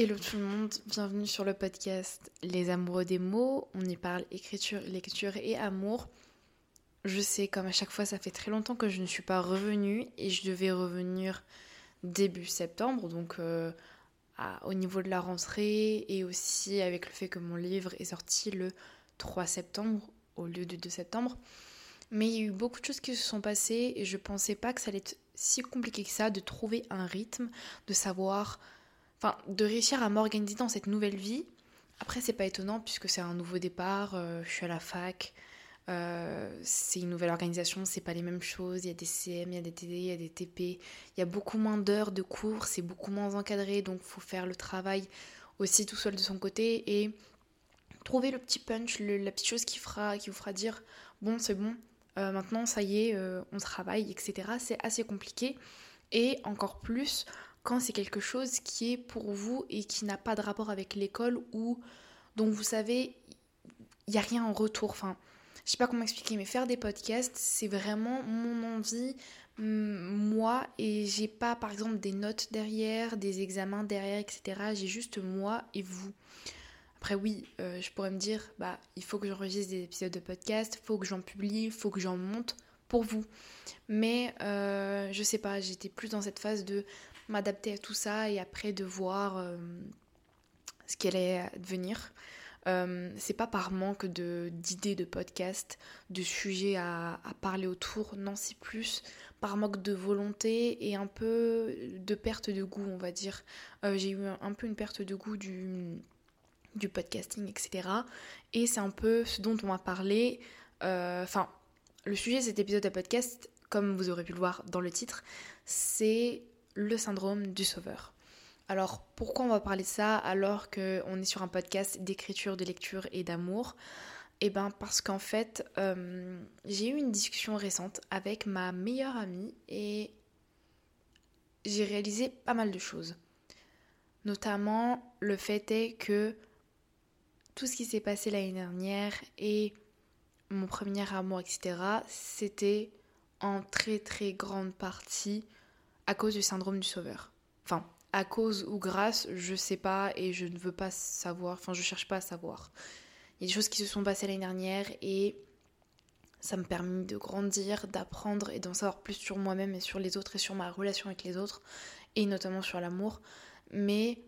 Hello tout le monde, bienvenue sur le podcast Les amoureux des mots. On y parle écriture, lecture et amour. Je sais, comme à chaque fois, ça fait très longtemps que je ne suis pas revenue et je devais revenir début septembre, donc euh, au niveau de la rentrée et aussi avec le fait que mon livre est sorti le 3 septembre au lieu du 2 septembre. Mais il y a eu beaucoup de choses qui se sont passées et je pensais pas que ça allait être si compliqué que ça de trouver un rythme, de savoir de réussir à m'organiser dans cette nouvelle vie. Après, c'est pas étonnant puisque c'est un nouveau départ. Euh, je suis à la fac. Euh, c'est une nouvelle organisation, c'est pas les mêmes choses. Il y a des CM, il y a des TD, il y a des TP. Il y a beaucoup moins d'heures de cours, c'est beaucoup moins encadré, donc faut faire le travail aussi tout seul de son côté et trouver le petit punch, la petite chose qui, fera, qui vous fera dire bon, c'est bon, euh, maintenant ça y est, on travaille, etc. C'est assez compliqué. Et encore plus quand c'est quelque chose qui est pour vous et qui n'a pas de rapport avec l'école ou donc vous savez, il n'y a rien en retour. Enfin, je sais pas comment expliquer, mais faire des podcasts, c'est vraiment mon envie, moi, et j'ai pas par exemple des notes derrière, des examens derrière, etc. J'ai juste moi et vous. Après oui, euh, je pourrais me dire, bah il faut que j'enregistre des épisodes de podcast, faut que j'en publie, faut que j'en monte pour vous. Mais euh, je sais pas, j'étais plus dans cette phase de m'adapter à tout ça et après de voir euh, ce qu'elle allait devenir. Euh, c'est pas par manque d'idées de, podcast, de sujets à, parler autour, non, c'est plus par manque de volonté et un peu de perte de goût, on va dire. Euh, j'ai eu un, peu une perte de goût du, du podcasting, etc. Et c'est un peu ce dont on va parler. Enfin, le sujet de cet épisode de podcast, comme vous aurez pu le voir dans le titre, c'est le syndrome du sauveur. Alors pourquoi on va parler de ça alors qu'on est sur un podcast d'écriture, de lecture et d'amour? Eh bien parce qu'en fait euh, j'ai eu une discussion récente avec ma meilleure amie et j'ai réalisé pas mal de choses. Notamment le fait est que tout ce qui s'est passé l'année dernière et mon premier amour, etc., c'était en très très grande partie à cause du syndrome du sauveur. Enfin, à cause ou grâce, je sais pas et je ne veux pas savoir, enfin je cherche pas à savoir. Il y a des choses qui se sont passées l'année dernière et ça me permet de grandir, d'apprendre et d'en savoir plus sur moi-même et sur les autres et sur ma relation avec les autres et notamment sur l'amour. Mais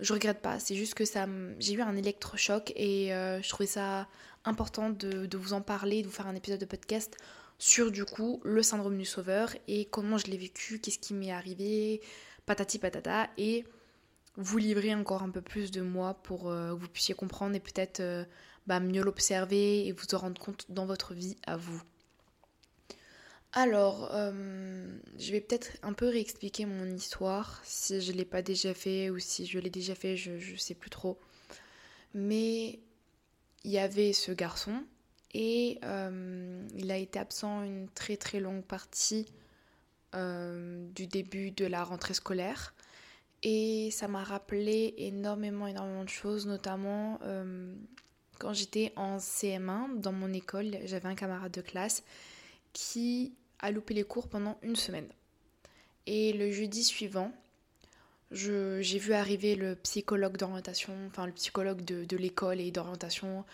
je regrette pas, c'est juste que ça j'ai eu un électrochoc et euh, je trouvais ça important de, de vous en parler, de vous faire un épisode de podcast sur du coup le syndrome du sauveur et comment je l'ai vécu, qu'est-ce qui m'est arrivé, patati patata, et vous livrer encore un peu plus de moi pour euh, que vous puissiez comprendre et peut-être euh, bah, mieux l'observer et vous en rendre compte dans votre vie à vous. Alors, euh, je vais peut-être un peu réexpliquer mon histoire, si je ne l'ai pas déjà fait ou si je l'ai déjà fait, je ne sais plus trop. Mais il y avait ce garçon et euh, il a été absent une très très longue partie euh, du début de la rentrée scolaire. Et ça m'a rappelé énormément, énormément de choses, notamment euh, quand j'étais en CM1 dans mon école, j'avais un camarade de classe qui a loupé les cours pendant une semaine. Et le jeudi suivant, j'ai vu arriver le psychologue d'orientation, enfin le psychologue de, de l'école et d'orientation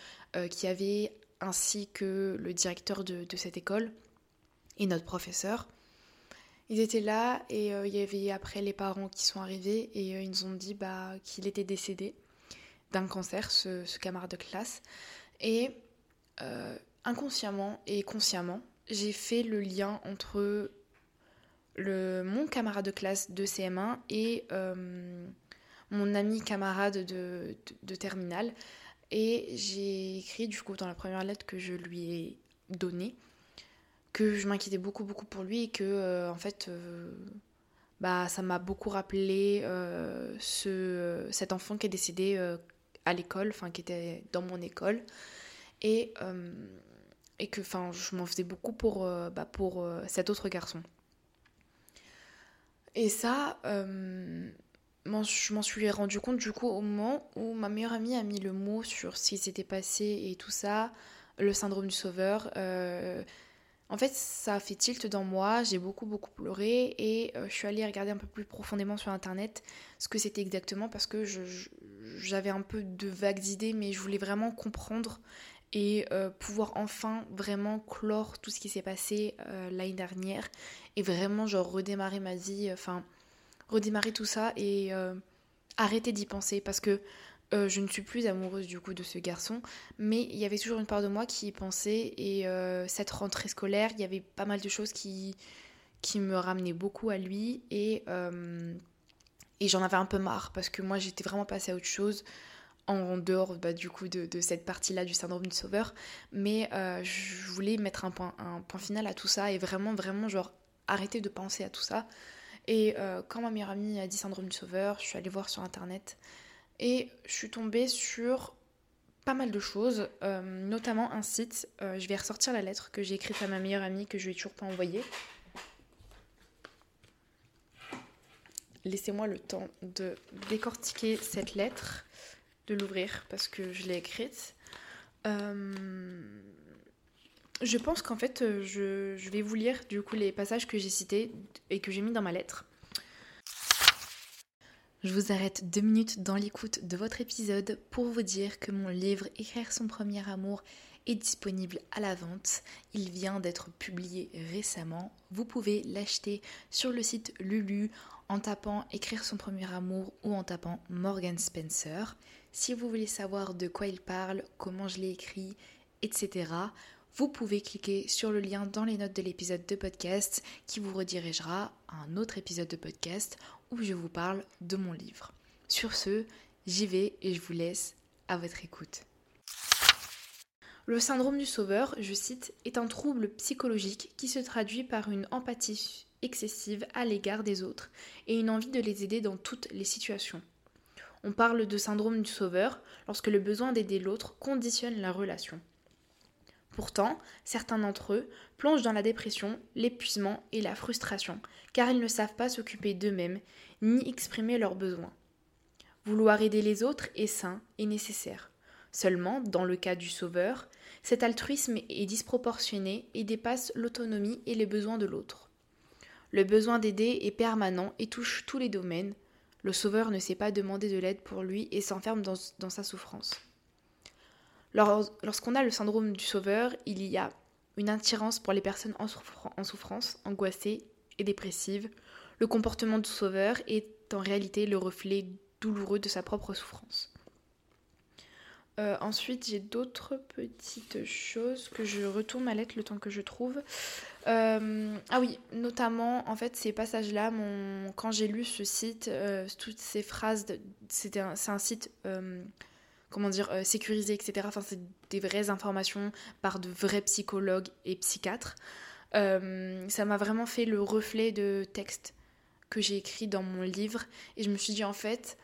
qui avait ainsi que le directeur de, cette école et notre professeur. Ils étaient là et euh, il y avait après les parents qui sont arrivés et euh, ils nous ont dit bah, qu'il était décédé d'un cancer, ce, camarade de classe. Et euh, inconsciemment et consciemment, j'ai fait le lien entre mon camarade de classe de CM1 et mon ami camarade de, de terminale et j'ai écrit du coup dans la première lettre que je lui ai donnée que je m'inquiétais beaucoup beaucoup pour lui et que euh, en fait euh, bah ça m'a beaucoup rappelé euh, ce cet enfant qui est décédé à l'école enfin qui était dans mon école. Et et que enfin je m'en faisais beaucoup pour bah, pour cet autre garçon. Et ça je m'en suis rendu compte du coup au moment où ma meilleure amie a mis le mot sur ce qui s'était passé et tout ça, le syndrome du sauveur. Euh, En fait, ça a fait tilt dans moi, j'ai beaucoup beaucoup pleuré et euh, je suis allée regarder un peu plus profondément sur internet ce que c'était exactement parce que j'avais un peu de vagues idées mais je voulais vraiment comprendre et euh, pouvoir enfin vraiment clore tout ce qui s'est passé l'année dernière et vraiment genre redémarrer ma vie, enfin redémarrer tout ça et arrêter d'y penser parce que euh, je ne suis plus amoureuse du coup de ce garçon, mais il y avait toujours une part de moi qui y pensait et euh, cette rentrée scolaire, il y avait pas mal de choses qui, qui me ramenaient beaucoup à lui et, euh, et j'en avais un peu marre parce que moi j'étais vraiment passée à autre chose en dehors bah, du coup de, cette partie-là du syndrome du sauveur, mais je voulais mettre un point, un point final à tout ça et vraiment vraiment genre arrêter de penser à tout ça. Et quand ma meilleure amie a dit syndrome du sauveur, je suis allée voir sur internet et je suis tombée sur pas mal de choses, euh, notamment un site. Euh, je vais ressortir la lettre que j'ai écrite à ma meilleure amie que je lui ai toujours pas envoyée. Laissez-moi le temps de décortiquer cette lettre, de l'ouvrir parce que je l'ai écrite. Euh, je pense qu'en fait, je, je, vais vous lire du coup les passages que j'ai cités et que j'ai mis dans ma lettre. Je vous arrête deux minutes dans l'écoute de votre épisode pour vous dire que mon livre Écrire son premier amour est disponible à la vente. Il vient d'être publié récemment. Vous pouvez l'acheter sur le site Lulu en tapant Écrire son premier amour ou en tapant Morgan Spencer. Si vous voulez savoir de quoi il parle, comment je l'ai écrit, etc., vous pouvez cliquer sur le lien dans les notes de l'épisode de podcast qui vous redirigera à un autre épisode de podcast où je vous parle de mon livre. Sur ce, j'y vais et je vous laisse à votre écoute. Le syndrome du sauveur, je cite, est un trouble psychologique qui se traduit par une empathie excessive à l'égard des autres et une envie de les aider dans toutes les situations. On parle de syndrome du sauveur lorsque le besoin d'aider l'autre conditionne la relation. Pourtant, certains d'entre eux plongent dans la dépression, l'épuisement et la frustration, car ils ne savent pas s'occuper d'eux-mêmes ni exprimer leurs besoins. Vouloir aider les autres est sain et nécessaire. Seulement, dans le cas du sauveur, cet altruisme est disproportionné et dépasse l'autonomie et les besoins de l'autre. Le besoin d'aider est permanent et touche tous les domaines. Le sauveur ne sait pas demander de l'aide pour lui et s'enferme dans, dans sa souffrance. Lorsqu'on a le syndrome du sauveur, il y a une attirance pour les personnes en, souffrance, angoissées et dépressives. Le comportement du sauveur est en réalité le reflet douloureux de sa propre souffrance. Euh, ensuite, j'ai d'autres petites choses que je retourne ma lettre le temps que je trouve. Euh, ah oui, notamment, en fait, ces passages-là, quand j'ai lu ce site, euh, toutes ces phrases, c'est un, site comment dire, euh, sécurisé, etc. Enfin, c'est des vraies informations par de vrais psychologues et psychiatres. Euh, ça m'a vraiment fait le reflet de texte que j'ai écrit dans mon livre. Et je me suis dit, en fait,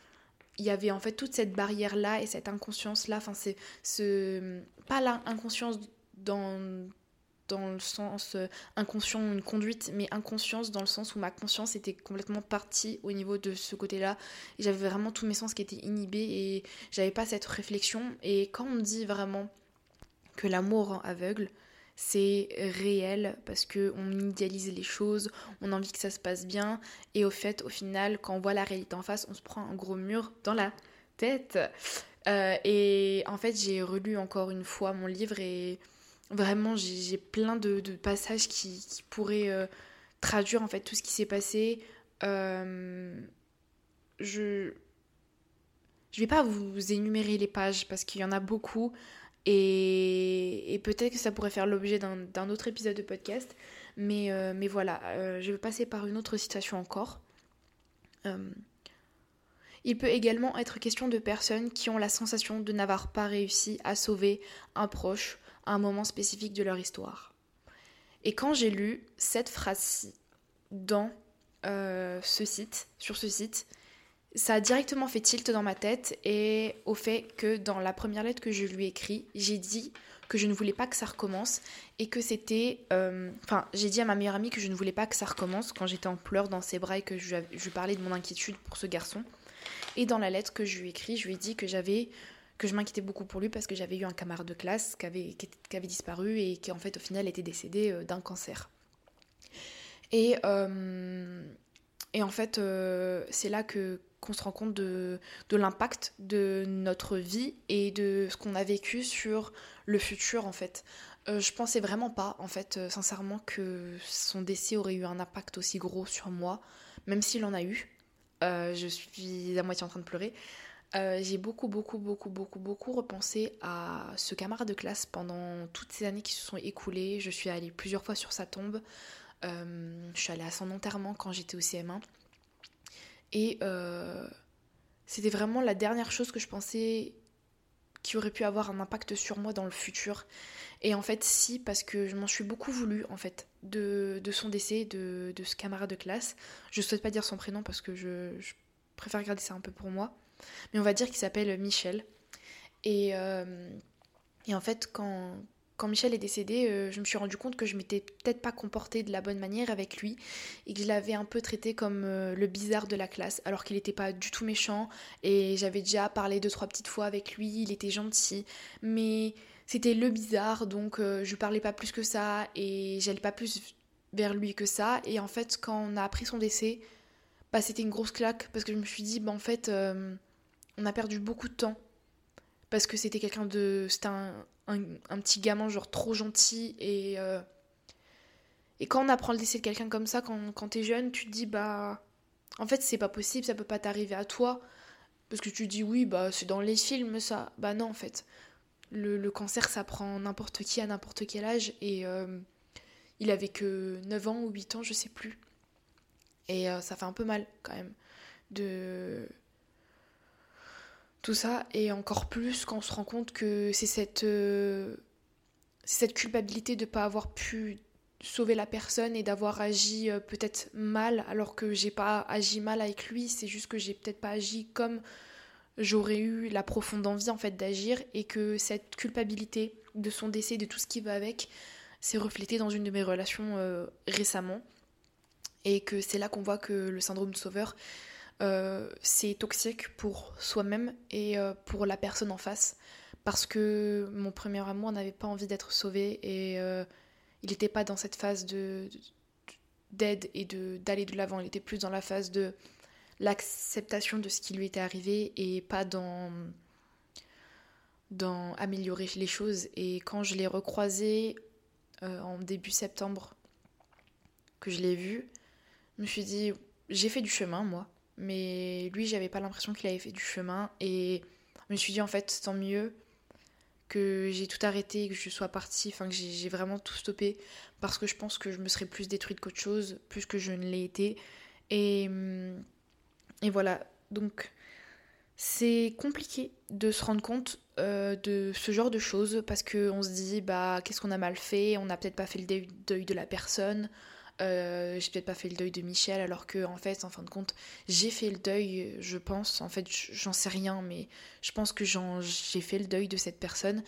il y avait en fait toute cette barrière-là et cette inconscience-là. Enfin, c'est ce... pas l'inconscience dans dans le sens euh, inconscient, une conduite, mais inconscience dans le sens où ma conscience était complètement partie au niveau de ce côté-là. J'avais vraiment tous mes sens qui étaient inhibés et j'avais pas cette réflexion. Et quand on me dit vraiment que l'amour rend aveugle, c'est réel parce que on idéalise les choses, on a envie que ça se passe bien et au fait, au final, quand on voit la réalité en face, on se prend un gros mur dans la tête. Euh, et en fait, j'ai relu encore une fois mon livre et Vraiment, j'ai plein de, passages qui, pourraient euh, traduire en fait tout ce qui s'est passé. Euh, je je vais pas vous énumérer les pages parce qu'il y en a beaucoup et, peut-être que ça pourrait faire l'objet d'un autre épisode de podcast. Mais, euh, mais voilà, je vais passer par une autre situation encore. il peut également être question de personnes qui ont la sensation de n'avoir pas réussi à sauver un proche un moment spécifique de leur histoire. Et quand j'ai lu cette phrase-ci dans euh, ce site, sur ce site, ça a directement fait tilt dans ma tête et au fait que dans la première lettre que je lui ai écrite, j'ai dit que je ne voulais pas que ça recommence et que c'était... Euh, enfin, j'ai dit à ma meilleure amie que je ne voulais pas que ça recommence quand j'étais en pleurs dans ses bras et que je, je parlais de mon inquiétude pour ce garçon. Et dans la lettre que je lui ai écrite, je lui ai dit que j'avais que je m'inquiétais beaucoup pour lui parce que j'avais eu un camarade de classe qui avait, qui, avait disparu et qui en fait au final était décédé euh, d'un cancer. Et, euh, et en fait, euh, c'est là que qu'on se rend compte de, de l'impact de notre vie et de ce qu'on a vécu sur le futur en fait. je pensais vraiment pas en fait sincèrement que son décès aurait eu un impact aussi gros sur moi, même s'il en a eu. je suis à moitié en train de pleurer. Euh, j'ai beaucoup, beaucoup, beaucoup, beaucoup, beaucoup repensé à ce camarade de classe pendant toutes ces années qui se sont écoulées. Je suis allée plusieurs fois sur sa tombe. Euh, je suis allée à son enterrement quand j'étais au CM1. Et euh, c'était vraiment la dernière chose que je pensais qui aurait pu avoir un impact sur moi dans le futur. Et en fait, si, parce que je m'en suis beaucoup voulu, en fait, de, son décès, de, ce camarade de classe. Je ne souhaite pas dire son prénom parce que je préfère garder ça un peu pour moi mais on va dire qu'il s'appelle Michel. Et, euh, et, en fait, quand, quand Michel est décédé, euh, je me suis rendu compte que je m'étais peut-être pas comportée de la bonne manière avec lui et que je l'avais un peu traité comme euh, le bizarre de la classe, alors qu'il n'était pas du tout méchant et j'avais déjà parlé deux trois petites fois avec lui, il était gentil, mais c'était le bizarre, donc je parlais pas plus que ça et j'allais pas plus vers lui que ça. Et en fait, quand on a appris son décès, bah, c'était une grosse claque parce que je me suis dit, bah, en fait, on a perdu beaucoup de temps. Parce que c'était quelqu'un de c'était un, un, petit gamin genre trop gentil et euh, et quand on apprend le décès de quelqu'un comme ça quand, quand t'es jeune tu te dis bah en fait c'est pas possible ça peut pas t'arriver à toi. Parce que tu dis oui bah c'est dans les films ça. Bah non en fait. Le, le cancer ça prend n'importe qui à n'importe quel âge et euh, il avait que 9 ans ou 8 ans je sais plus. Et euh, ça fait un peu mal quand même de tout ça, et encore plus quand on se rend compte que c'est cette, euh, cette culpabilité de ne pas avoir pu sauver la personne et d'avoir agi euh, peut-être mal alors que j'ai pas agi mal avec lui, c'est juste que j'ai peut-être pas agi comme j'aurais eu la profonde envie en fait d'agir et que cette culpabilité de son décès, de tout ce qui va avec, s'est reflété dans une de mes relations euh, récemment. Et que c'est là qu'on voit que le syndrome de sauveur euh, c'est toxique pour soi-même et euh, pour la personne en face. Parce que mon premier amour n'avait pas envie d'être sauvé et euh, il n'était pas dans cette phase de d'aide et d'aller de l'avant. Il était plus dans la phase de l'acceptation de ce qui lui était arrivé et pas dans dans améliorer les choses. Et quand je l'ai recroisé en début septembre, que je l'ai vu, je me suis dit j'ai fait du chemin moi mais lui, j'avais pas l'impression qu'il avait fait du chemin. Et je me suis dit, en fait, tant mieux que j'ai tout arrêté, que je sois partie, enfin que j'ai vraiment tout stoppé, parce que je pense que je me serais plus détruite qu'autre chose, plus que je ne l'ai été. Et, et voilà, donc c'est compliqué de se rendre compte euh, de ce genre de choses, parce qu'on se dit, bah qu'est-ce qu'on a mal fait, on n'a peut-être pas fait le deuil de la personne, euh, j'ai peut-être pas fait le deuil de Michel, alors que en fait, en fin de compte, j'ai fait le deuil, je pense. En fait, j'en sais rien, mais je pense que j'ai fait le deuil de cette personne.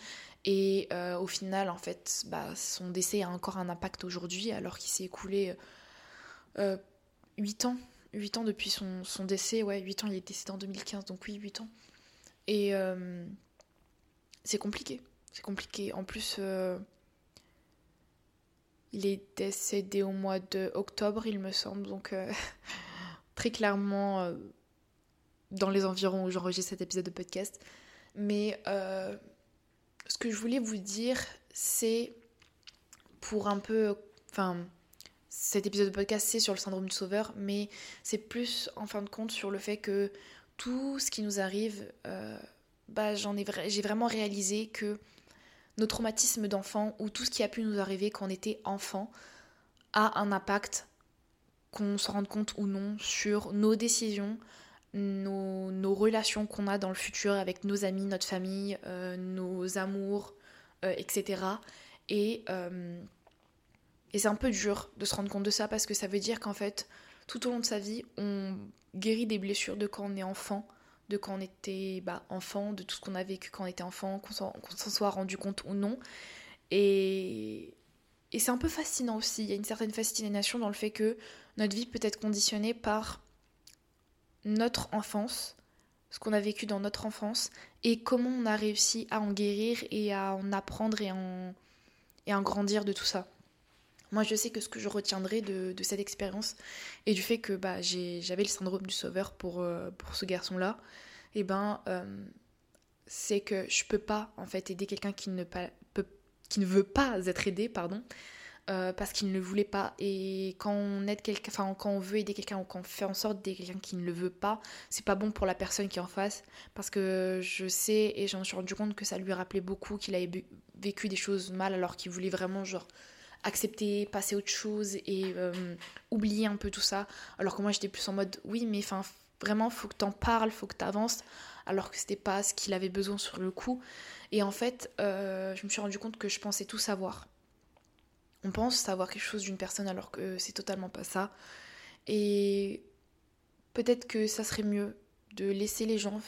Et euh, au final, en fait, bah, son décès a encore un impact aujourd'hui, alors qu'il s'est écoulé euh, 8 ans. 8 ans depuis son, son, décès, ouais, 8 ans, il est décédé en 2015, donc oui, 8 ans. Et euh, c'est compliqué, c'est compliqué. En plus, il est décédé au mois de octobre, il me semble, donc euh, très clairement euh, dans les environs où j'enregistre cet épisode de podcast. Mais euh, ce que je voulais vous dire, c'est pour un peu. Enfin, cet épisode de podcast, c'est sur le syndrome du sauveur, mais c'est plus en fin de compte sur le fait que tout ce qui nous arrive, bah, j'ai vraiment réalisé que nos traumatismes d'enfant ou tout ce qui a pu nous arriver quand on était enfant a un impact, qu'on se rende compte ou non, sur nos décisions, nos, relations qu'on a dans le futur avec nos amis, notre famille, euh, nos amours, euh, etc. Et, euh, et c'est un peu dur de se rendre compte de ça parce que ça veut dire qu'en fait, tout au long de sa vie, on guérit des blessures de quand on est enfant de quand on était bah, enfant, de tout ce qu'on a vécu quand on était enfant, qu'on s'en soit rendu compte ou non. Et, et c'est un peu fascinant aussi, il y a une certaine fascination dans le fait que notre vie peut être conditionnée par notre enfance ce qu'on a vécu dans notre enfance et comment on a réussi à en guérir et à en apprendre et et en grandir de tout ça. Moi, je sais que ce que je retiendrai de, cette expérience et du fait que bah, j'avais le syndrome du sauveur pour, euh, ce garçon-là, eh ben, euh, c'est que je peux pas en fait aider quelqu'un qui ne, qui ne veut pas être aidé, pardon, euh, parce qu'il ne le voulait pas. Et quand on aide quelqu'un, quand on veut aider quelqu'un ou quand on fait en sorte d'aider quelqu'un qui ne le veut pas, c'est pas bon pour la personne qui est en face. Parce que je sais et j'en suis rendu compte que ça lui rappelait beaucoup qu'il avait vécu des choses mal alors qu'il voulait vraiment genre accepter, passer autre chose et euh, oublier un peu tout ça. Alors que moi j'étais plus en mode oui mais enfin vraiment faut que t'en parles, faut que t'avances alors que c'était pas ce qu'il avait besoin sur le coup. Et en fait euh, je me suis rendu compte que je pensais tout savoir on pense savoir quelque chose d'une personne alors que c'est totalement pas ça. Et peut-être que ça serait mieux de laisser les gens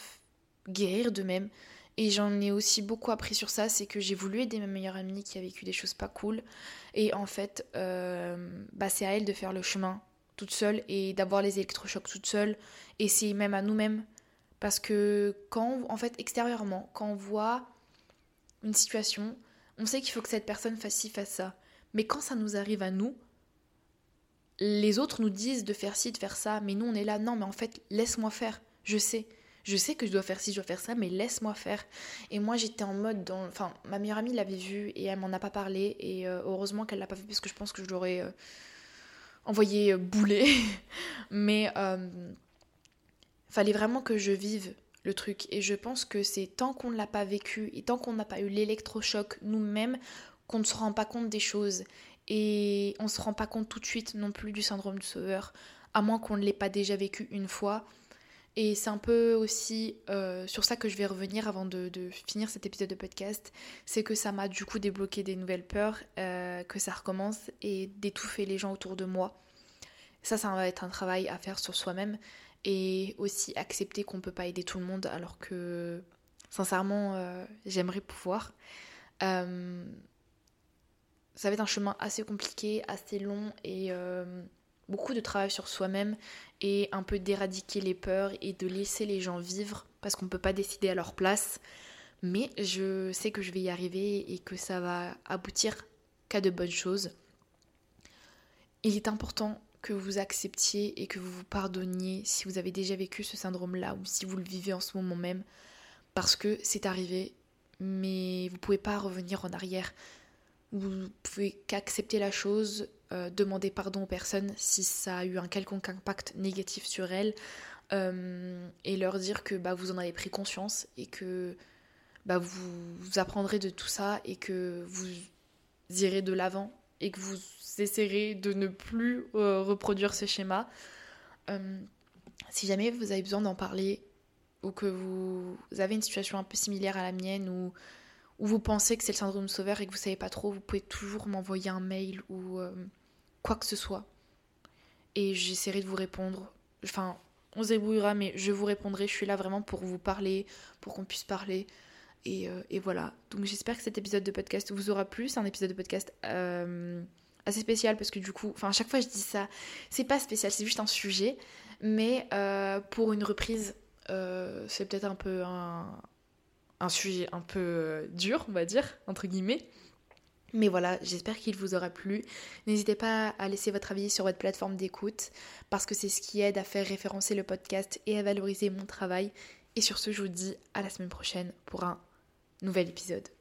guérir d'eux-mêmes. Et j'en ai aussi beaucoup appris sur ça, c'est que j'ai voulu aider ma meilleure amie qui a vécu des choses pas cool. Et en fait, euh, bah c'est à elle de faire le chemin toute seule et d'avoir les électrochocs toute seule. Et c'est même à nous-mêmes. Parce que quand, en fait, extérieurement, quand on voit une situation, on sait qu'il faut que cette personne fasse ci, fasse ça. Mais quand ça nous arrive à nous, les autres nous disent de faire ci, de faire ça, mais nous on est là, non, mais en fait, laisse-moi faire, je sais. Je sais que je dois faire ci, je dois faire ça, mais laisse-moi faire. Et moi j'étais en mode, enfin, ma meilleure amie l'avait vu et elle m'en a pas parlé, et euh, heureusement qu'elle l'a pas vu parce que je pense que je l'aurais euh, envoyé euh, bouler. mais fallait vraiment que je vive le truc. Et je pense que c'est tant qu'on ne l'a pas vécu et tant qu'on n'a pas eu l'électrochoc nous-mêmes, qu'on ne se rend pas compte des choses et on se rend pas compte tout de suite non plus du syndrome du sauveur, à moins qu'on ne l'ait pas déjà vécu une fois. Et c'est un peu aussi euh, sur ça que je vais revenir avant de, finir cet épisode de podcast, c'est que ça m'a du coup débloqué des nouvelles peurs, euh, que ça recommence et d'étouffer les gens autour de moi. Ça, ça va être un travail à faire sur soi-même et aussi accepter qu'on ne peut pas aider tout le monde alors que sincèrement euh, j'aimerais pouvoir ça va être un chemin assez compliqué, assez long et beaucoup de travail sur soi-même et un peu d'éradiquer les peurs et de laisser les gens vivre parce qu'on ne peut pas décider à leur place. Mais je sais que je vais y arriver et que ça va aboutir qu'à de bonnes choses. Il est important que vous acceptiez et que vous vous pardonniez si vous avez déjà vécu ce syndrome-là ou si vous le vivez en ce moment même parce que c'est arrivé mais vous pouvez pas revenir en arrière vous pouvez qu'accepter la chose, euh, demander pardon aux personnes si ça a eu un quelconque impact négatif sur elles, euh, et leur dire que bah, vous en avez pris conscience et que bah, vous, apprendrez de tout ça et que vous irez de l'avant et que vous essaierez de ne plus euh, reproduire ce schéma. si jamais vous avez besoin d'en parler ou que vous avez une situation un peu similaire à la mienne ou ou vous pensez que c'est le syndrome sauveur et que vous savez pas trop, vous pouvez toujours m'envoyer un mail ou euh, quoi que ce soit. Et j'essaierai de vous répondre. Enfin, on se débrouillera, mais je vous répondrai. Je suis là vraiment pour vous parler, pour qu'on puisse parler. Et, euh, voilà. Donc j'espère que cet épisode de podcast vous aura plu. C'est un épisode de podcast euh, assez spécial parce que du coup, enfin à chaque fois je dis ça, c'est pas spécial, c'est juste un sujet. Mais pour une reprise, c'est peut-être un peu un, un sujet un peu euh, dur, on va dire, entre guillemets. Mais voilà, j'espère qu'il vous aura plu. N'hésitez pas à laisser votre avis sur votre plateforme d'écoute, parce que c'est ce qui aide à faire référencer le podcast et à valoriser mon travail. Et sur ce, je vous dis à la semaine prochaine pour un nouvel épisode.